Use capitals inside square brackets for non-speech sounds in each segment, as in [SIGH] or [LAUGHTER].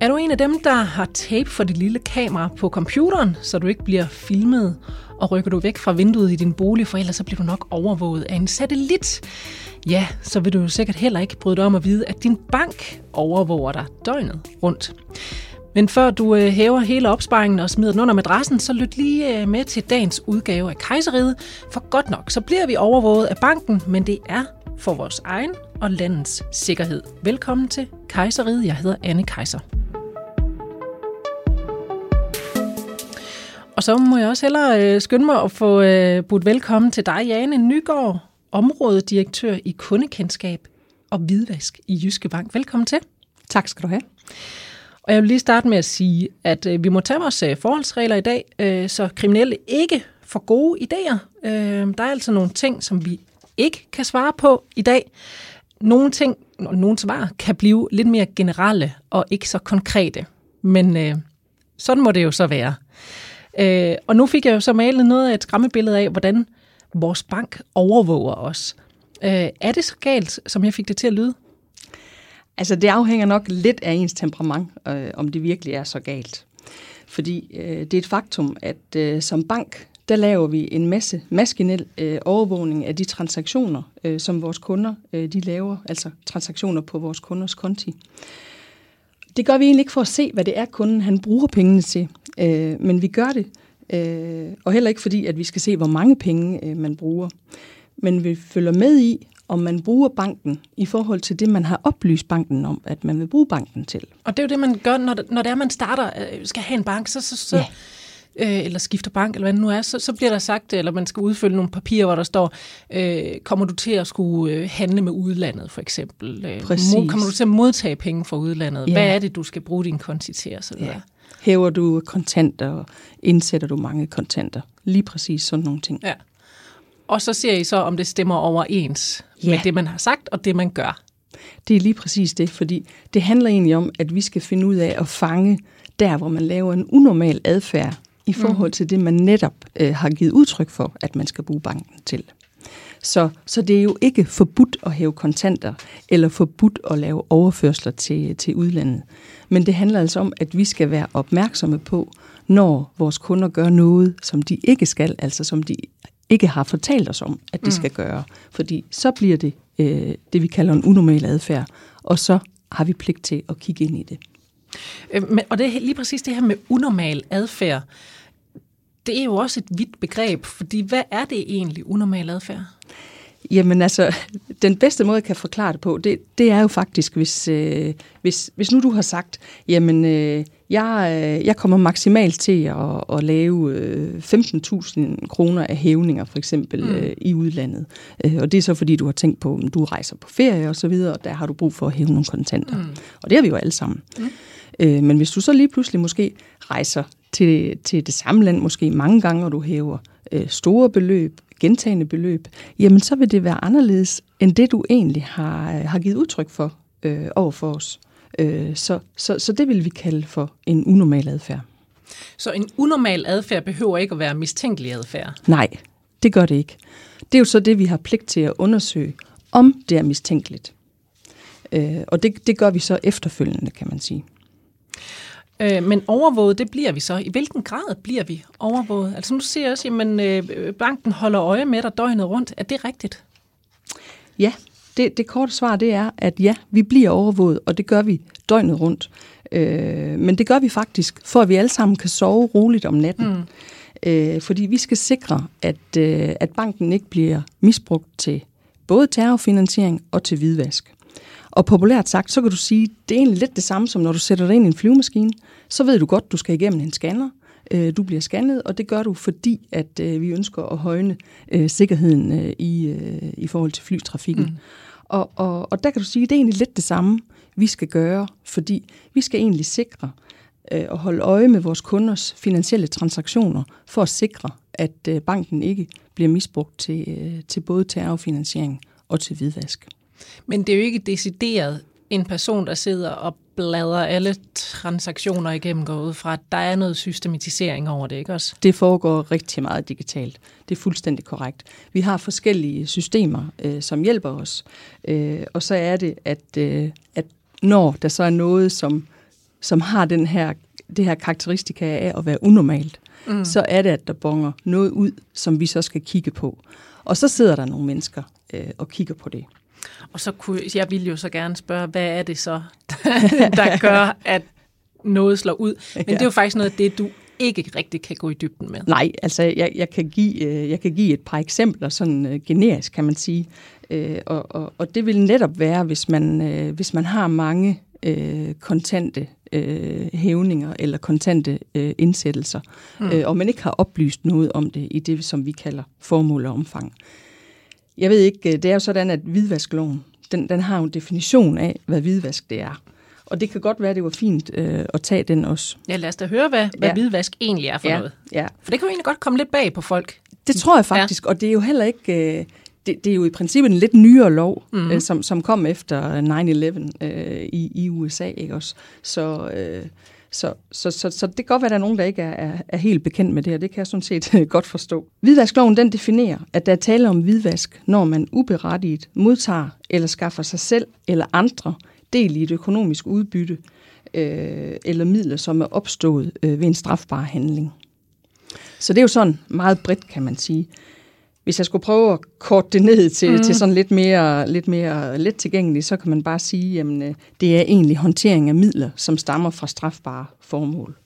Er du en af dem, der har tape for det lille kamera på computeren, så du ikke bliver filmet, og rykker du væk fra vinduet i din bolig, for ellers så bliver du nok overvåget af en satellit? Ja, så vil du jo sikkert heller ikke bryde dig om at vide, at din bank overvåger dig døgnet rundt. Men før du øh, hæver hele opsparingen og smider den under madrassen, så lyt lige øh, med til dagens udgave af Kejseriet. For godt nok, så bliver vi overvåget af banken, men det er for vores egen og landets sikkerhed. Velkommen til Kejseriet. Jeg hedder Anne Kejser. Og så må jeg også hellere øh, skynde mig at få øh, budt velkommen til dig, Jane Nygaard, områdedirektør i kundekendskab og hvidvask i Jyske Bank. Velkommen til. Tak skal du have. Og jeg vil lige starte med at sige, at øh, vi må tage vores øh, forholdsregler i dag, øh, så kriminelle ikke får gode idéer. Øh, der er altså nogle ting, som vi ikke kan svare på i dag. Nogle ting, nogle svar, kan blive lidt mere generelle og ikke så konkrete. Men øh, sådan må det jo så være. Øh, og nu fik jeg jo så malet noget af et skræmmebillede af, hvordan vores bank overvåger os. Øh, er det så galt, som jeg fik det til at lyde? Altså, det afhænger nok lidt af ens temperament, øh, om det virkelig er så galt. Fordi øh, det er et faktum, at øh, som bank, der laver vi en masse maskinel øh, overvågning af de transaktioner, øh, som vores kunder øh, de laver, altså transaktioner på vores kunders konti. Det gør vi egentlig ikke for at se, hvad det er, kunden han bruger pengene til, øh, men vi gør det, øh, og heller ikke fordi, at vi skal se, hvor mange penge øh, man bruger. Men vi følger med i, om man bruger banken i forhold til det, man har oplyst banken om, at man vil bruge banken til. Og det er jo det, man gør, når, når det er, man starter, øh, skal have en bank, så, så, så ja øh, eller skifter bank, eller hvad det nu er, så, så bliver der sagt, eller man skal udfylde nogle papirer, hvor der står, øh, kommer du til at skulle øh, handle med udlandet, for eksempel? Øh, Præcis. Kommer du til at modtage penge fra udlandet? Ja. Hvad er det, du skal bruge din konti til? Og så videre? Ja. Hæver du kontanter, og indsætter du mange kontanter? Lige præcis sådan nogle ting. Ja. Og så ser I så, om det stemmer overens ja. med det, man har sagt, og det, man gør. Det er lige præcis det, fordi det handler egentlig om, at vi skal finde ud af at fange der, hvor man laver en unormal adfærd i forhold til det, man netop øh, har givet udtryk for, at man skal bruge banken til. Så, så det er jo ikke forbudt at hæve kontanter, eller forbudt at lave overførsler til, til udlandet. Men det handler altså om, at vi skal være opmærksomme på, når vores kunder gør noget, som de ikke skal, altså som de ikke har fortalt os om, at de mm. skal gøre. Fordi så bliver det øh, det, vi kalder en unormal adfærd, og så har vi pligt til at kigge ind i det. Øh, men, og det er lige præcis det her med unormal adfærd. Det er jo også et vidt begreb, fordi hvad er det egentlig unormal adfærd? Jamen altså, den bedste måde, jeg kan forklare det på, det, det er jo faktisk, hvis, øh, hvis, hvis nu du har sagt, jamen, øh, jeg, øh, jeg kommer maksimalt til at, at lave øh, 15.000 kroner af hævninger, for eksempel, mm. øh, i udlandet. Øh, og det er så, fordi du har tænkt på, at du rejser på ferie og så videre, og der har du brug for at hæve nogle kontanter. Mm. Og det har vi jo alle sammen. Mm. Øh, men hvis du så lige pludselig måske rejser til, til det samme land, måske mange gange, og du hæver øh, store beløb, gentagende beløb, jamen så vil det være anderledes, end det du egentlig har, har givet udtryk for øh, over for os. Øh, så, så, så det vil vi kalde for en unormal adfærd. Så en unormal adfærd behøver ikke at være mistænkelig adfærd? Nej, det gør det ikke. Det er jo så det, vi har pligt til at undersøge, om det er mistænkeligt. Øh, og det, det gør vi så efterfølgende, kan man sige. Øh, men overvåget, det bliver vi så. I hvilken grad bliver vi overvåget? Altså nu ser jeg også, at øh, banken holder øje med dig døgnet rundt. Er det rigtigt? Ja, det, det korte svar det er, at ja, vi bliver overvåget, og det gør vi døgnet rundt. Øh, men det gør vi faktisk, for at vi alle sammen kan sove roligt om natten. Mm. Øh, fordi vi skal sikre, at, øh, at banken ikke bliver misbrugt til både terrorfinansiering og til hvidvask. Og populært sagt, så kan du sige, det er egentlig lidt det samme, som når du sætter dig ind i en flyvemaskine. Så ved du godt, du skal igennem en scanner. Øh, du bliver scannet, og det gør du, fordi at øh, vi ønsker at højne øh, sikkerheden øh, i, øh, i forhold til flytrafikken. Mm. Og, og, og der kan du sige, at det er egentlig lidt det samme, vi skal gøre, fordi vi skal egentlig sikre øh, at holde øje med vores kunders finansielle transaktioner, for at sikre, at øh, banken ikke bliver misbrugt til, øh, til både terrorfinansiering og til hvidvask. Men det er jo ikke decideret en person, der sidder og bladrer alle transaktioner igennem går ud fra, at der er noget systematisering over det, ikke også? Det foregår rigtig meget digitalt. Det er fuldstændig korrekt. Vi har forskellige systemer, øh, som hjælper os. Øh, og så er det, at, øh, at når der så er noget, som som har den her, det her karakteristika af at være unormalt, mm. så er det, at der bonger noget ud, som vi så skal kigge på. Og så sidder der nogle mennesker øh, og kigger på det. Og så kunne jeg ville jo så gerne spørge, hvad er det så, [LAUGHS] der gør, at noget slår ud? Men ja. det er jo faktisk noget af det, du ikke rigtig kan gå i dybden med. Nej, altså jeg, jeg, kan, give, øh, jeg kan give et par eksempler, sådan uh, generisk kan man sige. Uh, og, og, og det vil netop være, hvis man, hvis man har mange uh, kontante uh, hævninger eller kontante uh, indsættelser, mm. uh, og man ikke har oplyst noget om det i det, som vi kalder formål og omfang. Jeg ved ikke, det er jo sådan, at hvidvaskloven, den, den har en definition af, hvad hvidvask det er. Og det kan godt være, det var fint øh, at tage den også. Ja, lad os da høre, hvad, hvad ja. hvidvask egentlig er for ja. noget. Ja. For det kan jo egentlig godt komme lidt bag på folk. Det tror jeg faktisk, ja. og det er jo heller ikke... Øh, det, det er jo i princippet en lidt nyere lov, mm-hmm. øh, som, som kom efter 9-11 øh, i, i USA, ikke også? Så, øh, så, så, så, så det kan godt være, at der er nogen, der ikke er, er, er helt bekendt med det, her. det kan jeg sådan set øh, godt forstå. Hvidvaskloven den definerer, at der er tale om hvidvask, når man uberettiget modtager eller skaffer sig selv eller andre del i et økonomisk udbytte øh, eller midler, som er opstået øh, ved en strafbar handling. Så det er jo sådan meget bredt, kan man sige. Hvis jeg skulle prøve at korte det ned til, mm. til sådan lidt mere, lidt mere let tilgængeligt, så kan man bare sige, at øh, det er egentlig håndtering af midler, som stammer fra strafbare formål.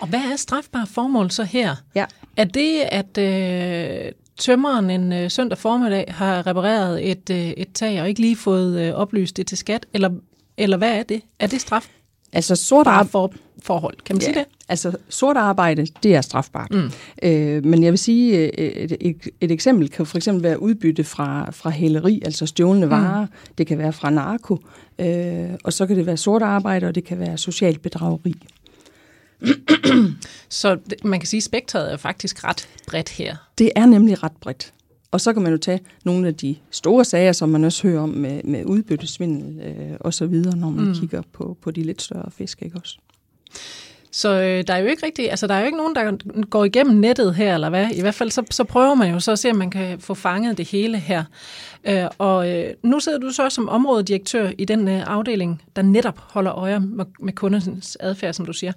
Og hvad er strafbare formål så her? Ja. Er det, at øh, tømmeren en øh, søndag formiddag har repareret et, øh, et tag og ikke lige fået øh, oplyst det til skat? Eller eller hvad er det? Er det straf? Altså sort arbejde... For, forhold, kan man ja, sige det? Altså sort arbejde, det er strafbart. Mm. Øh, men jeg vil sige, øh, et, et, et eksempel kan for eksempel være udbytte fra, fra hæleri, altså stjålende mm. varer. Det kan være fra narko, øh, og så kan det være sort arbejde, og det kan være socialt bedrageri. så man kan sige, at spektret er faktisk ret bredt her. Det er nemlig ret bredt. Og så kan man jo tage nogle af de store sager, som man også hører om med, med udbyttesvindel øh, og så videre, når man mm. kigger på, på de lidt større fisk, ikke også? Så øh, der er jo ikke rigtig, altså der er jo ikke nogen, der går igennem nettet her, eller hvad? I hvert fald så, så prøver man jo så at se, om man kan få fanget det hele her. Øh, og øh, nu sidder du så som områdedirektør i den øh, afdeling, der netop holder øje med, med kundens adfærd, som du siger,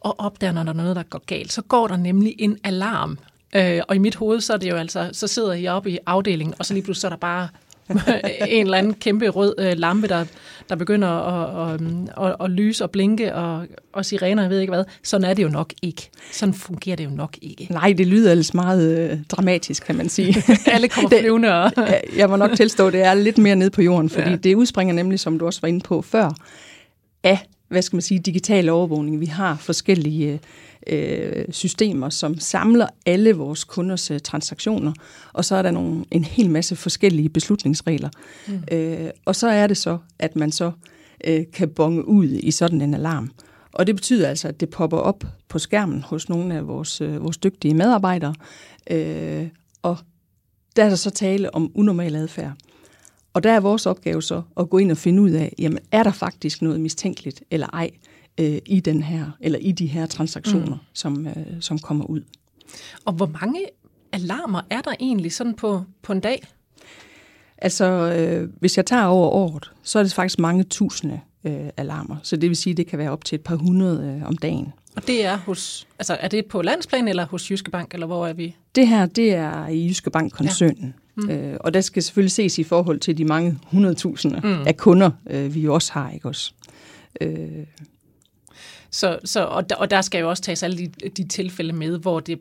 og opdager, når der er noget, der går galt. Så går der nemlig en alarm Øh, og i mit hoved, så er det jo altså, så sidder jeg oppe i afdelingen, og så lige pludselig så er der bare [LAUGHS] en eller anden kæmpe rød øh, lampe, der, der begynder at, at, at, at lyse og blinke, og, og sirener, jeg ved ikke hvad. Sådan er det jo nok ikke. Sådan fungerer det jo nok ikke. Nej, det lyder ellers meget øh, dramatisk, kan man sige. [LAUGHS] Alle kommer flyvende. Og [LAUGHS] jeg må nok tilstå, det er lidt mere nede på jorden, fordi ja. det udspringer nemlig, som du også var inde på før, af, hvad skal man sige, digital overvågning. Vi har forskellige øh, systemer, som samler alle vores kunders øh, transaktioner, og så er der nogle, en hel masse forskellige beslutningsregler. Mm. Øh, og så er det så, at man så øh, kan bonge ud i sådan en alarm. Og det betyder altså, at det popper op på skærmen hos nogle af vores, øh, vores dygtige medarbejdere, øh, og der er der så tale om unormal adfærd. Og der er vores opgave så at gå ind og finde ud af, jamen er der faktisk noget mistænkeligt eller ej? Øh, i den her eller i de her transaktioner, mm. som, øh, som kommer ud. Og hvor mange alarmer er der egentlig sådan på, på en dag? Altså, øh, hvis jeg tager over året, så er det faktisk mange tusinde øh, alarmer. Så det vil sige, at det kan være op til et par hundrede øh, om dagen. Og det er hos, altså er det på landsplan eller hos Jyske Bank, eller hvor er vi? Det her, det er i Jyske Bank-koncernen. Ja. Mm. Øh, og der skal selvfølgelig ses i forhold til de mange hundredtusinde mm. af kunder, øh, vi også har, ikke også? Øh, så, så, og, der, og der skal jo også tages alle de, de tilfælde med, hvor det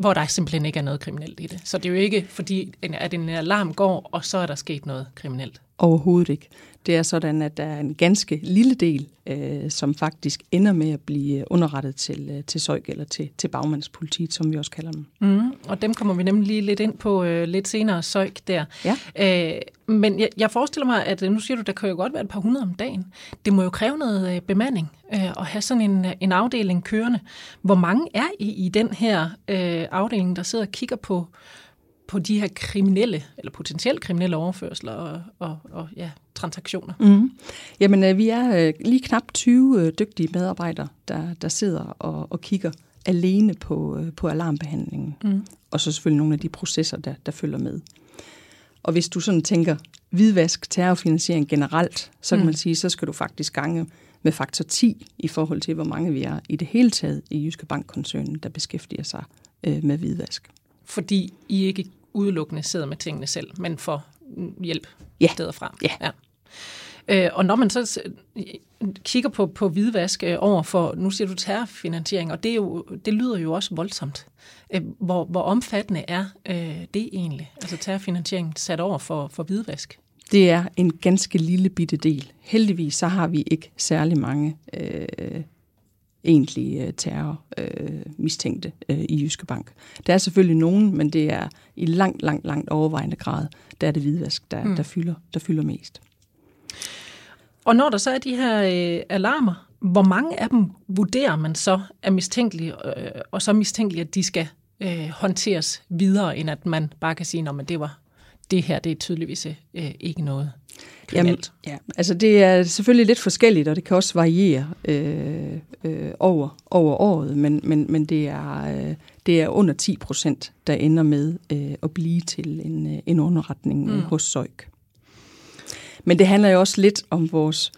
hvor der simpelthen ikke er noget kriminelt i det. Så det er jo ikke fordi, at en alarm går, og så er der sket noget kriminelt. Overhovedet ikke. Det er sådan, at der er en ganske lille del, øh, som faktisk ender med at blive underrettet til, øh, til SØJK eller til, til bagmandspolitiet, som vi også kalder dem. Mm, og dem kommer vi nemlig lige lidt ind på øh, lidt senere, SØJK der. Ja. Øh, men jeg, jeg forestiller mig, at nu siger du, der kan jo godt være et par hundrede om dagen. Det må jo kræve noget øh, bemanding øh, at have sådan en, en afdeling kørende. Hvor mange er I i den her øh, afdeling, der sidder og kigger på på de her kriminelle, eller potentielt kriminelle overførsler og, og, og ja, transaktioner? Mm. Jamen, øh, vi er øh, lige knap 20 øh, dygtige medarbejdere, der, der sidder og, og kigger alene på, på alarmbehandlingen. Mm. Og så selvfølgelig nogle af de processer, der, der følger med. Og hvis du sådan tænker hvidvask, terrorfinansiering generelt, så kan mm. man sige, så skal du faktisk gange med faktor 10 i forhold til, hvor mange vi er i det hele taget i Jyske Bankkoncernen, der beskæftiger sig øh, med hvidvask. Fordi I ikke udelukkende sidder med tingene selv, men får hjælp Ja. steder fra. Ja. ja. Øh, og når man så kigger på, på hvidvask øh, over for, nu siger du terrorfinansiering, og det, er jo, det lyder jo også voldsomt. Øh, hvor, hvor omfattende er øh, det egentlig? Altså terrorfinansiering sat over for, for hvidvask? Det er en ganske lille bitte del. Heldigvis så har vi ikke særlig mange øh, egentlige øh, terrormistænkte øh, mistænkte, øh, i Jyske Bank. Der er selvfølgelig nogen, men det er i langt, langt, langt overvejende grad, der er det hvidvask, der, mm. der, fylder, der fylder mest. Og når der så er de her øh, alarmer, hvor mange af dem vurderer man så er mistænkelige, øh, og så mistænkelige, at de skal øh, håndteres videre, end at man bare kan sige, at det var det her, det er tydeligvis øh, ikke noget Jamen, kriminelt. ja, altså det er selvfølgelig lidt forskelligt, og det kan også variere øh, øh, over, over året, men, men, men det, er, øh, det er under 10 procent, der ender med øh, at blive til en, øh, en underretning mm. hos Søjk. Men det handler jo også lidt om vores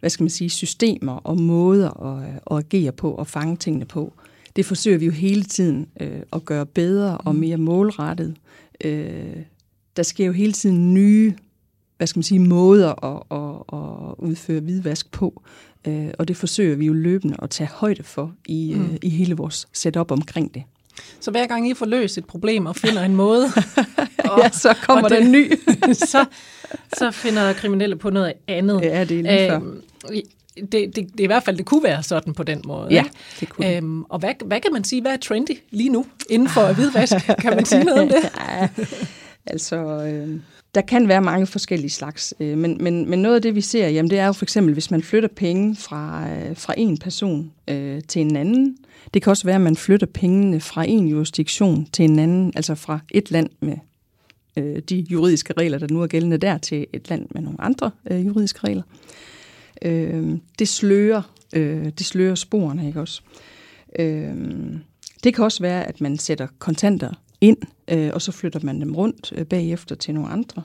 hvad skal man sige, systemer og måder at, at agere på og fange tingene på. Det forsøger vi jo hele tiden øh, at gøre bedre og mere målrettet. Øh, der sker jo hele tiden nye hvad skal man sige, måder at, at, at udføre hvidvask på. Øh, og det forsøger vi jo løbende at tage højde for i, mm. i hele vores setup omkring det. Så hver gang I får løst et problem og finder en måde, [LAUGHS] og, ja, så kommer og der en ny. [LAUGHS] så, så finder kriminelle på noget andet. Ja, det er lige før. Øhm, det, det, det, I hvert fald, det kunne være sådan på den måde. Ja, det kunne øhm, Og hvad, hvad kan man sige, hvad er trendy lige nu inden for hvidvask? Kan man sige noget om det? [LAUGHS] Ja, altså, øh, der kan være mange forskellige slags, øh, men, men, men noget af det, vi ser, jamen, det er jo for eksempel, hvis man flytter penge fra, øh, fra en person øh, til en anden. Det kan også være, at man flytter pengene fra en jurisdiktion til en anden, altså fra et land med øh, de juridiske regler, der nu er gældende der, til et land med nogle andre øh, juridiske regler. Øh, det slører, øh, det slører sporene, ikke også? Øh, det kan også være, at man sætter kontanter ind, øh, og så flytter man dem rundt øh, bagefter til nogle andre.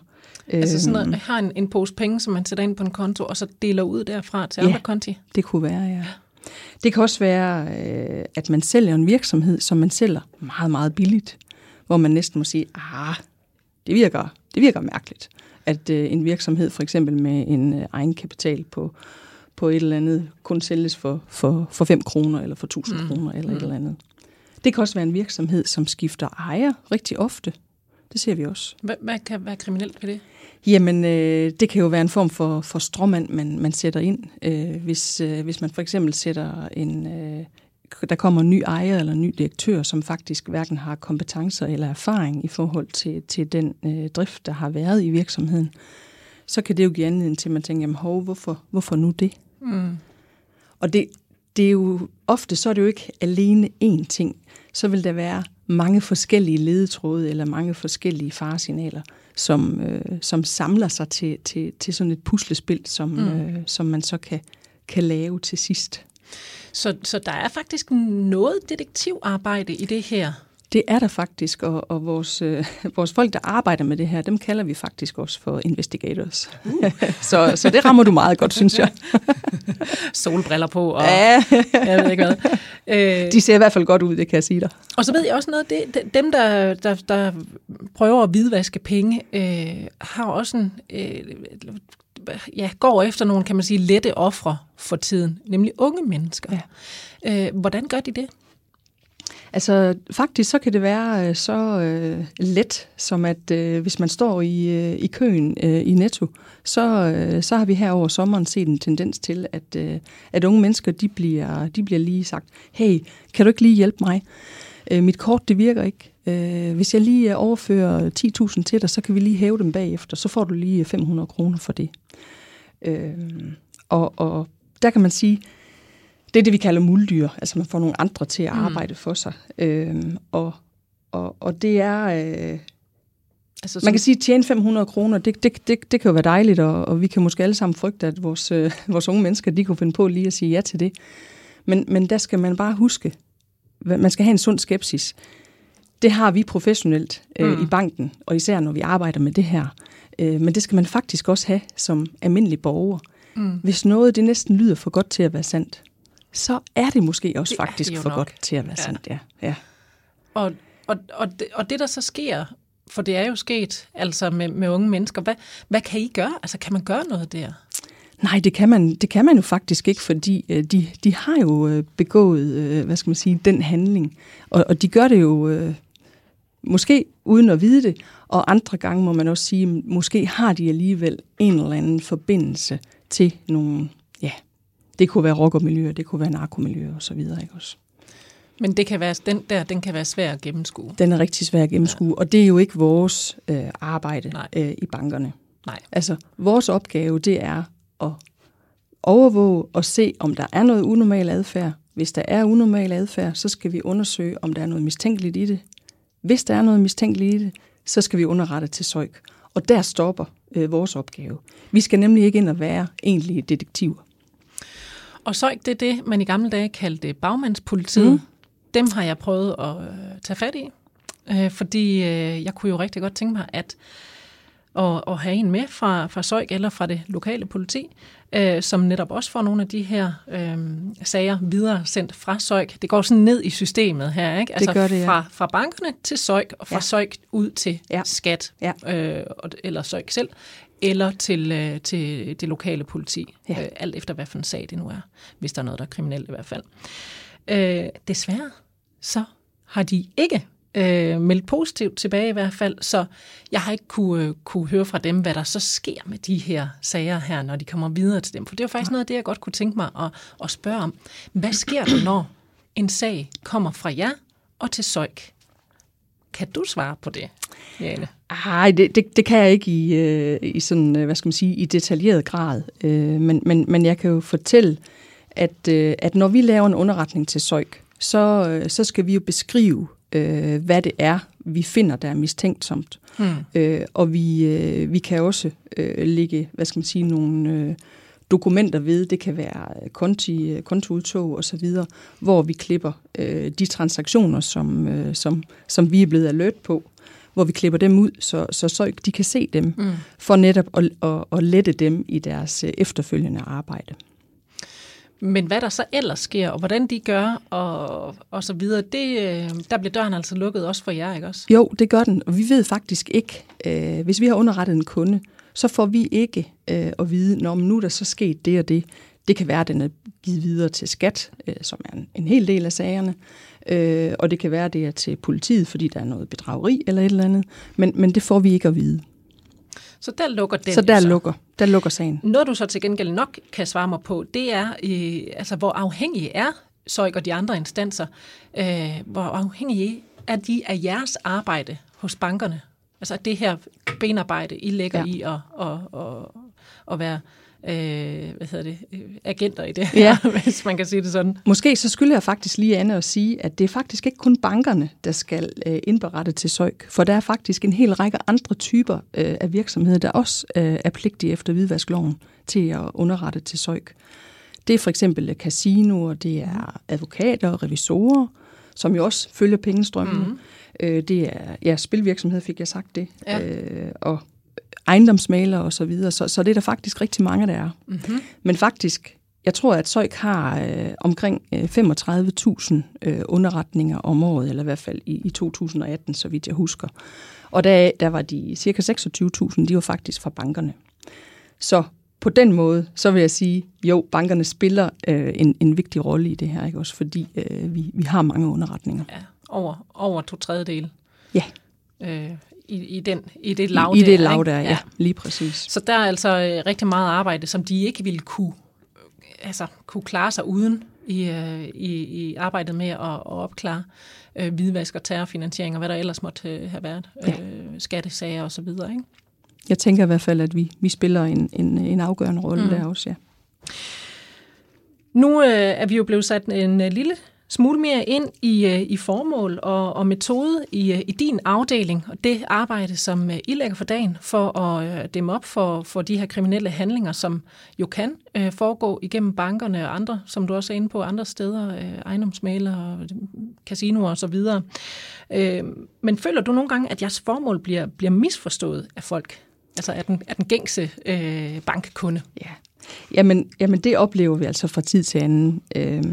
Altså sådan noget, Øhm, man har en, en pose penge, som man sætter ind på en konto, og så deler ud derfra til Ja. andre konti. Det kunne være, ja. Det kan også være, øh, at man sælger en virksomhed, som man sælger meget, meget billigt, hvor man næsten må sige, ah, det virker, det virker mærkeligt, at øh, en virksomhed for eksempel med en øh, egenkapital på, på et eller andet kun sælges for, for, for 5 kroner eller for 1000 mm. kroner eller et eller andet. Det kan også være en virksomhed, som skifter ejer rigtig ofte. Det ser vi også. Hvad, hvad kan være kriminelt ved det? Jamen, øh, det kan jo være en form for, for stråmand, man, man sætter ind. Øh, hvis, øh, hvis man for eksempel sætter en... Øh, der kommer en ny ejer eller en ny direktør, som faktisk hverken har kompetencer eller erfaring i forhold til, til den øh, drift, der har været i virksomheden, så kan det jo give anledning til, at man tænker, jamen hov, hvorfor, hvorfor nu det? Mm. Og det, det er jo ofte, så er det jo ikke alene én ting. Så vil der være mange forskellige ledetråde eller mange forskellige faresignaler, som, øh, som samler sig til, til, til sådan et puslespil, som, mm. øh, som man så kan, kan lave til sidst. Så, så der er faktisk noget detektivarbejde i det her. Det er der faktisk, og, og vores, øh, [LAUGHS] vores folk, der arbejder med det her, dem kalder vi faktisk også for investigators. Uh. [LAUGHS] så, så det rammer du meget godt, synes jeg. [LAUGHS] Solbriller på, og Ja, jeg ved ikke hvad. Øh, de ser i hvert fald godt ud, det kan jeg sige dig. Og så ved jeg også noget, det, dem, der, der, der prøver at hvidvaske penge, øh, har også en, øh, ja, går efter nogle, kan man sige, lette ofre for tiden, nemlig unge mennesker. Ja. Øh, hvordan gør de det? Altså faktisk så kan det være øh, så øh, let, som at øh, hvis man står i, øh, i køen øh, i Netto, så, øh, så har vi her over sommeren set en tendens til, at, øh, at unge mennesker de bliver, de bliver lige sagt, hey, kan du ikke lige hjælpe mig? Øh, mit kort det virker ikke. Øh, hvis jeg lige øh, overfører 10.000 til dig, så kan vi lige hæve dem bagefter, så får du lige øh, 500 kroner for det. Øh, og, og der kan man sige, det er det, vi kalder muldyr. Altså man får nogle andre til at arbejde mm. for sig. Øhm, og, og, og det er... Øh, Altså, man kan sige, at tjene 500 kroner, det, det, det, det kan jo være dejligt, og, og vi kan måske alle sammen frygte, at vores, øh, [LAUGHS] vores unge mennesker, de kunne finde på lige at sige ja til det. Men, men der skal man bare huske, man skal have en sund skepsis. Det har vi professionelt øh, Mm. mm. i banken, og især når vi arbejder med det her. Øh, men det skal man faktisk også have som almindelig borger. Mm. Hvis noget det næsten lyder for godt til at være sandt, så er det måske også Det faktisk for nok. godt til at være Ja. sandt. Ja. Ja. Og, og, og, det, og det, der så sker, for det er jo sket altså med, med unge mennesker, hvad, hvad kan I gøre? Altså, kan man gøre noget der? Nej, det kan, man, det kan man jo faktisk ikke, fordi øh, de, de har jo øh, begået, øh, hvad skal man sige, den handling. Og, og de gør det jo øh, måske uden at vide det, og andre gange må man også sige, måske har de alligevel en eller anden forbindelse til nogle, ja, det kunne være rockermiljøer, det kunne være narkomiljøer osv. Ikke også? Men det kan være, den der, den kan være svær at gennemskue. Den er rigtig svær at gennemskue, ja. og det er jo ikke vores øh, arbejde Nej. øh, i bankerne. Nej. Altså, vores opgave, det er at overvåge og se, om der er noget unormal adfærd. Hvis der er unormal adfærd, så skal vi undersøge, om der er noget mistænkeligt i det. Hvis der er noget mistænkeligt i det, så skal vi underrette til SØJK. Og der stopper øh, vores opgave. Vi skal nemlig ikke ind og være egentlige detektiver. Og så det er det, man i gamle dage kaldte bagmandspolitiet. Mm. Dem har jeg prøvet at øh, tage fat i, øh, fordi øh, jeg kunne jo rigtig godt tænke mig at, at, at have en med fra, fra Søjk eller fra det lokale politi, øh, som netop også får nogle af de her øh, sager videre sendt fra Søjk. Det går sådan ned i systemet her, ikke? Altså gør det, ja. fra, fra bankerne til Søjk, og fra ja. Søjk ud til. Ja. skat, Ja. øh, og- eller Søjk selv, eller til, øh, til det lokale politi, ja. Øh, alt efter hvad for en sag det nu er, hvis der er noget, der er kriminelt i hvert fald. Øh, desværre, så har de ikke øh, meldt positivt tilbage i hvert fald, så jeg har ikke kunne, øh, kunne høre fra dem, hvad der så sker med de her sager her, når de kommer videre til dem. For det er jo faktisk noget af det, jeg godt kunne tænke mig at, at spørge om. Hvad sker der, når en sag kommer fra jer og til Søjk? Kan du svare på det, Jane? Nej, det, det, det kan jeg ikke i, øh, i sådan, øh, hvad skal man sige, i detaljeret grad. Øh, men, men, men jeg kan jo fortælle, at, øh, at når vi laver en underretning til SØJK, så, øh, så skal vi jo beskrive, øh, hvad det er, vi finder, der er mistænksomt. Hmm. Øh, og vi, øh, vi kan også øh, lægge, hvad skal man sige, nogle øh, dokumenter ved, det kan være konti, øh, kontoudtog og så videre, hvor vi klipper øh, de transaktioner, som, øh, som, som vi er blevet alert på, hvor vi klipper dem ud, så, så, så de kan se dem, Mm. for netop at, at, at lette dem i deres øh, efterfølgende arbejde. Men hvad der så ellers sker, og hvordan de gør, og, og så videre, det, øh, der bliver døren altså lukket også for jer, ikke også? Jo, det gør den, og vi ved faktisk ikke, øh, hvis vi har underrettet en kunde, så får vi ikke øh, at vide, når nu er der så sket det og det. Det kan være, at den er givet videre til skat, øh, som er en, en hel del af sagerne, øh, og det kan være, at det er til politiet, fordi der er noget bedrageri eller et eller andet, men, men det får vi ikke at vide. Så der lukker den så der lukker, der lukker sagen. Noget du så til gengæld nok kan svare mig på, det er, øh, altså, hvor afhængige er Søjk og de andre instanser, øh, hvor afhængige er de af jeres arbejde hos bankerne? Altså det her benarbejde, I lægger ja. Ja. i at, at, at, at være øh, hvad hedder det, øh, agenter i det Ja. her, [LAUGHS] hvis man kan sige det sådan. Måske så skylder jeg faktisk lige Anne at sige, at det er faktisk ikke kun bankerne, der skal øh, indberette til SØJK, for der er faktisk en hel række andre typer øh, af virksomheder, der også øh, er pligtige efter hvidvaskloven til at underrette til SØJK. Det er for eksempel casinoer, det er advokater og revisorer, som jo også følger pengestrømmen. Mhm. Mm-hmm. Øh, det er ja, spilvirksomhed, fik jeg sagt det, Ja. øh, og ejendomsmalere og så videre. Så, så det er der faktisk rigtig mange, der er. Mm-hmm. Men faktisk, jeg tror, at Søjk har øh, omkring øh, 35.000 øh, underretninger om året, eller i hvert fald i, i 2018, så vidt jeg husker. Og der, der var de cirka 26.000, de var faktisk fra bankerne. Så på den måde, så vil jeg sige, jo, bankerne spiller øh, en, en vigtig rolle i det her, ikke også, fordi øh, vi, vi har mange underretninger. Ja, over, over to tredjedele. Ja. Øh, i, i, den, I det lav I, i det lav der, ja, ja, lige præcis. Så der er altså øh, rigtig meget arbejde, som de ikke ville kunne, øh, altså, kunne klare sig uden i, øh, i, i arbejdet med at, at opklare øh, hvidvask og terrorfinansiering, og hvad der ellers måtte øh, have været, Ja. øh, skattesager osv. Ikke? Jeg tænker i hvert fald, at vi, vi spiller en, en, en afgørende rolle mm. der også, ja. Nu øh, er vi jo blevet sat en øh, lille smule mere ind i, øh, i formål og, og metode i, øh, i din afdeling, og det arbejde, som øh, I lægger for dagen for at dæmme op for, for de her kriminelle handlinger, som jo kan øh, foregå igennem bankerne og andre, som du også er inde på, andre steder, øh, ejendomsmaler, casinoer og så videre. Øh, men føler du nogle gange, at jeres formål bliver, bliver misforstået af folk? Altså af den, af den gængse øh, bankkunde? Ja, Jamen, jamen, det oplever vi altså fra tid til anden. Øh,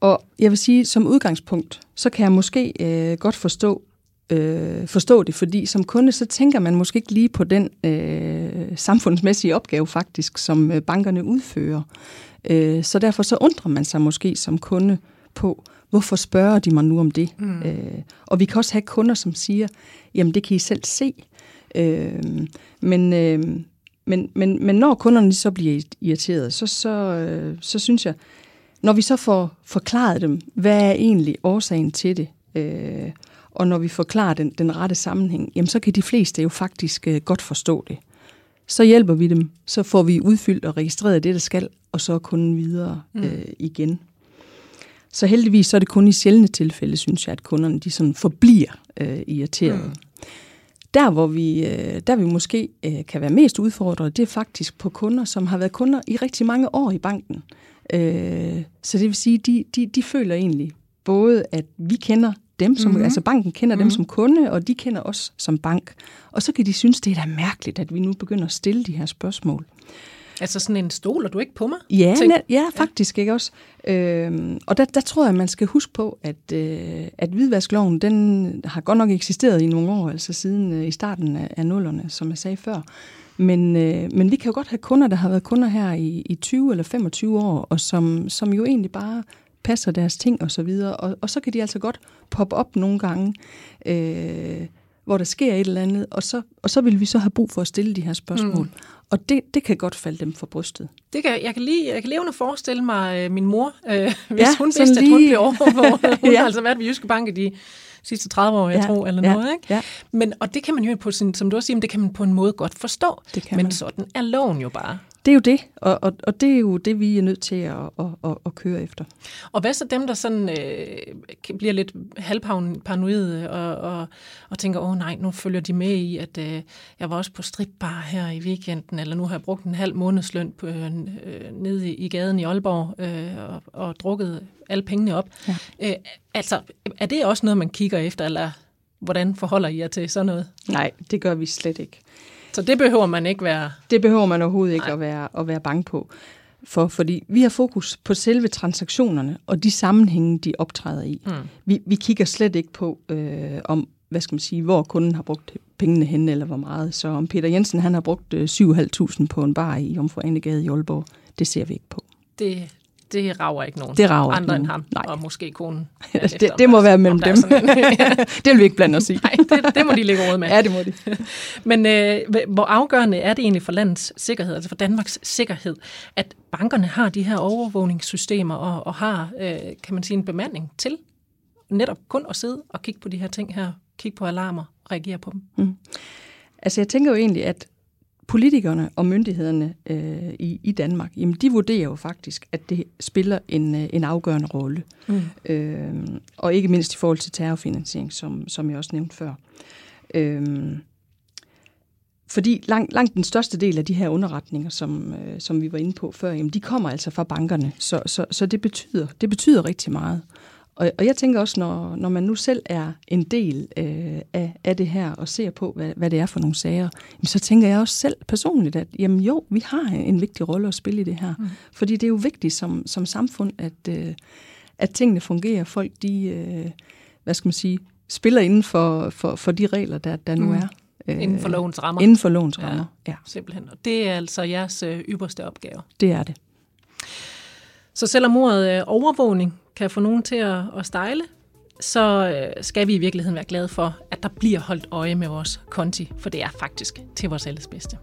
og jeg vil sige, som udgangspunkt, så kan jeg måske øh, godt forstå, øh, forstå det, fordi som kunde, så tænker man måske ikke lige på den øh, samfundsmæssige opgave faktisk, som øh, bankerne udfører. Øh, så derfor så undrer man sig måske som kunde på, hvorfor spørger de mig nu om det? Mm. Øh, og vi kan også have kunder, som siger, jamen det kan I selv se. Øh, men, øh, men, men, men når kunderne så bliver irriteret, så, så, øh, så synes jeg, når vi så får forklaret dem, hvad er egentlig årsagen til det, øh, og når vi forklarer den, den rette sammenhæng, jamen så kan de fleste jo faktisk øh, godt forstå det. Så hjælper vi dem, så får vi udfyldt og registreret det, der skal, og så kunden videre mm. øh, igen. Så heldigvis så er det kun i sjældne tilfælde, synes jeg, at kunderne de sådan forbliver øh, irriteret. Mm. Der, hvor vi, øh, der vi måske øh, kan være mest udfordret, det er faktisk på kunder, som har været kunder i rigtig mange år i banken. Øh, så det vil sige, de, de, de føler egentlig både, at vi kender dem, som, mm-hmm. altså banken kender mm-hmm. dem som kunde, og de kender os som bank. Og så kan de synes, det er da mærkeligt, at vi nu begynder at stille de her spørgsmål. Altså sådan en stoler du ikke på mig? Ja, ne- ja faktisk ja. ikke også. Øhm, og der, der tror jeg, man skal huske på, at, øh, at hvidvaskloven, den har godt nok eksisteret i nogle år, altså siden øh, i starten af, af nullerne, som jeg sagde før. Men, øh, men vi kan jo godt have kunder, der har været kunder her i, i 20 eller 25 år, og som, som jo egentlig bare passer deres ting og så videre. Og, og så kan de altså godt poppe op nogle gange, øh, hvor der sker et eller andet, og så, og så vil vi så have brug for at stille de her spørgsmål. Mm. Og det, det kan godt falde dem for brystet. Det kan, jeg, kan lige, jeg kan levende forestille mig øh, min mor, øh, hvis ja, hun vidste, lige... at hun blev overvåget. [LAUGHS] Hun ja. har altså været ved Jyske Bank i de sidste 30 år, jeg ja, tror, eller ja, noget. Ikke? Ja. Men, og det kan man jo på sin, som du også siger, det kan man på en måde godt forstå. Det kan men man. sådan er loven jo bare. Det er jo det, og, og, og det er jo det, vi er nødt til at, at, at, at køre efter. Og hvad så dem, der sådan øh, bliver lidt halvparanoide og, og, og tænker, åh oh, nej, nu følger de med i, at øh, jeg var også på stripbar her i weekenden, eller nu har jeg brugt en halv månedsløn på, øh, nede i, i gaden i Aalborg øh, og, og drukket alle pengene op. Ja. Øh, altså, er det også noget, man kigger efter, eller hvordan forholder I jer til sådan noget? Nej, det gør vi slet ikke. Så det behøver man ikke være... Det behøver man overhovedet ikke at være, at være bange på. For, fordi vi har fokus på selve transaktionerne og de sammenhænge, de optræder i. Mm. Vi, vi kigger slet ikke på, øh, om hvad skal man sige, hvor kunden har brugt pengene hen, eller hvor meget. Så om Peter Jensen han har brugt øh, 7.500 på en bar i Omfru Anegade i Aalborg, det ser vi ikke på. Det, det rager ikke nogen. Det rager Andre ikke end ham, Nej. og måske konen. [LAUGHS] Ja, det, det må være mellem dem. [LAUGHS] det vil vi ikke blande os i. Nej, det, det må de lægge råd med. Ja, det må de. [LAUGHS] Men øh, hvor afgørende er det egentlig for landets sikkerhed, altså for Danmarks sikkerhed, at bankerne har de her overvågningssystemer og, og har, øh, kan man sige, en bemanding til netop kun at sidde og kigge på de her ting her, kigge på alarmer og reagere på dem? Mm. Altså jeg tænker jo egentlig, at politikerne og myndighederne øh, i, i Danmark, jamen de vurderer jo faktisk, at det spiller en, øh, en afgørende rolle. Mm. Øh, og ikke mindst i forhold til terrorfinansiering, som, som jeg også nævnte før. Øh, fordi langt, langt den største del af de her underretninger, som, øh, som vi var inde på før, jamen de kommer altså fra bankerne. Så, så, så det, betyder, det betyder rigtig meget. Og, og jeg tænker også, når, når man nu selv er en del øh, af, af det her, og ser på, hvad, hvad det er for nogle sager, jamen, så tænker jeg også selv personligt, at jamen jo, vi har en vigtig rolle at spille i det her. Mm. Fordi det er jo vigtigt som, som samfund, at, øh, at tingene fungerer. Folk, de, øh, hvad skal man sige, spiller inden for, for, for de regler, der, der nu mm. er. Øh, inden for lovens rammer. Inden for lovens rammer, ja. ja. Simpelthen. Og det er altså jeres øh, ypperste opgave. Det er det. Så selvom ordet øh, overvågning kan få nogen til at, at stejle, så øh, skal vi i virkeligheden være glade for, at der bliver holdt øje med vores konti, for det er faktisk til vores alles bedste.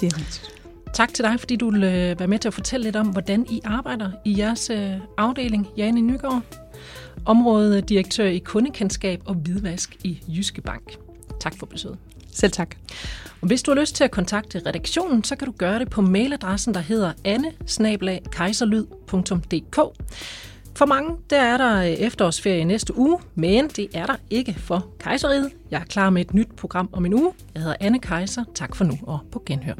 Det er rigtigt. Tak til dig, fordi du vil øh, være med til at fortælle lidt om, hvordan I arbejder i jeres afdeling, Jane Nygaard, områdedirektør i kundekendskab og hvidvask i Jyske Bank. Tak for besøget. Selv tak. Og hvis du har lyst til at kontakte redaktionen, så kan du gøre det på mailadressen, der hedder anne for mange, der er der øh, efterårsferie næste uge, men det er der ikke for Kejseriet. Jeg er klar med et nyt program om en uge. Jeg hedder Anne Kejser. Tak for nu og på genhør.